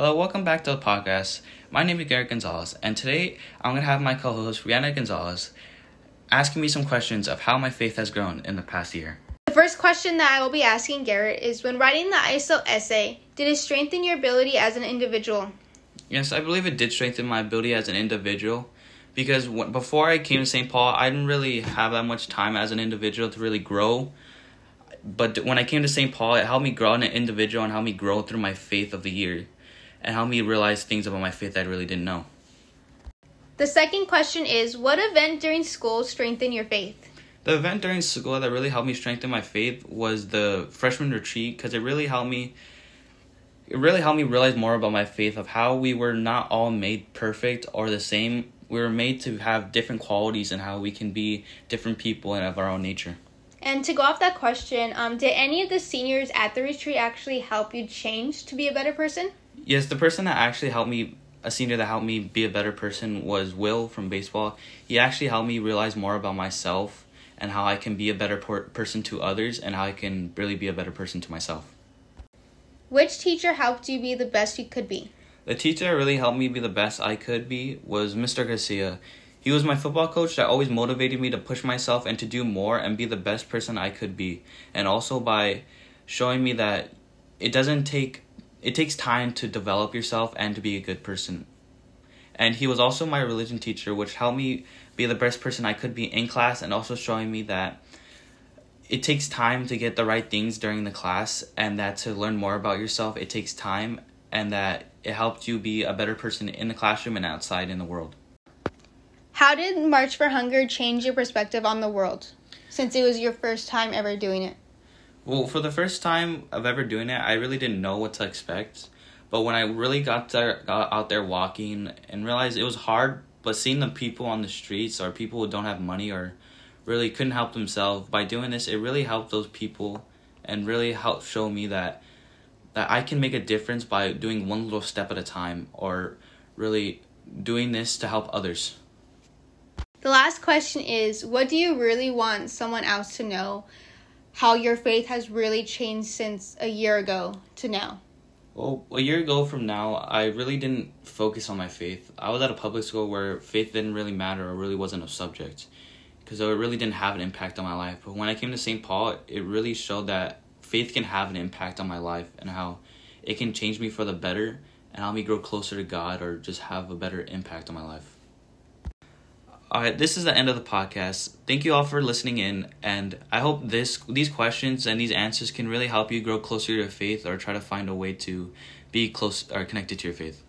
Hello, welcome back to the podcast. My name is Garrett Gonzalez, and today I'm going to have my co host, Rihanna Gonzalez, asking me some questions of how my faith has grown in the past year. The first question that I will be asking Garrett is When writing the ISO essay, did it strengthen your ability as an individual? Yes, I believe it did strengthen my ability as an individual because when, before I came to St. Paul, I didn't really have that much time as an individual to really grow. But when I came to St. Paul, it helped me grow as an individual and helped me grow through my faith of the year and helped me realize things about my faith that I really didn't know. The second question is What event during school strengthened your faith? The event during school that really helped me strengthen my faith was the freshman retreat because it really helped me it really helped me realize more about my faith of how we were not all made perfect or the same. We were made to have different qualities and how we can be different people and of our own nature. And to go off that question, um, did any of the seniors at the retreat actually help you change to be a better person? Yes, the person that actually helped me, a senior that helped me be a better person was Will from baseball. He actually helped me realize more about myself and how I can be a better per- person to others and how I can really be a better person to myself. Which teacher helped you be the best you could be? The teacher that really helped me be the best I could be was Mr. Garcia. He was my football coach that always motivated me to push myself and to do more and be the best person I could be. And also by showing me that it doesn't take it takes time to develop yourself and to be a good person. And he was also my religion teacher which helped me be the best person I could be in class and also showing me that it takes time to get the right things during the class and that to learn more about yourself it takes time and that it helped you be a better person in the classroom and outside in the world. How did March for Hunger change your perspective on the world since it was your first time ever doing it? Well, for the first time of ever doing it, I really didn't know what to expect. But when I really got there, got out there walking and realized it was hard, but seeing the people on the streets or people who don't have money or really couldn't help themselves by doing this, it really helped those people and really helped show me that that I can make a difference by doing one little step at a time or really doing this to help others. The last question is What do you really want someone else to know how your faith has really changed since a year ago to now? Well, a year ago from now, I really didn't focus on my faith. I was at a public school where faith didn't really matter or really wasn't a subject because it really didn't have an impact on my life. But when I came to St. Paul, it really showed that faith can have an impact on my life and how it can change me for the better and help me grow closer to God or just have a better impact on my life. All right, this is the end of the podcast. Thank you all for listening in, and I hope this these questions and these answers can really help you grow closer to your faith or try to find a way to be close or connected to your faith.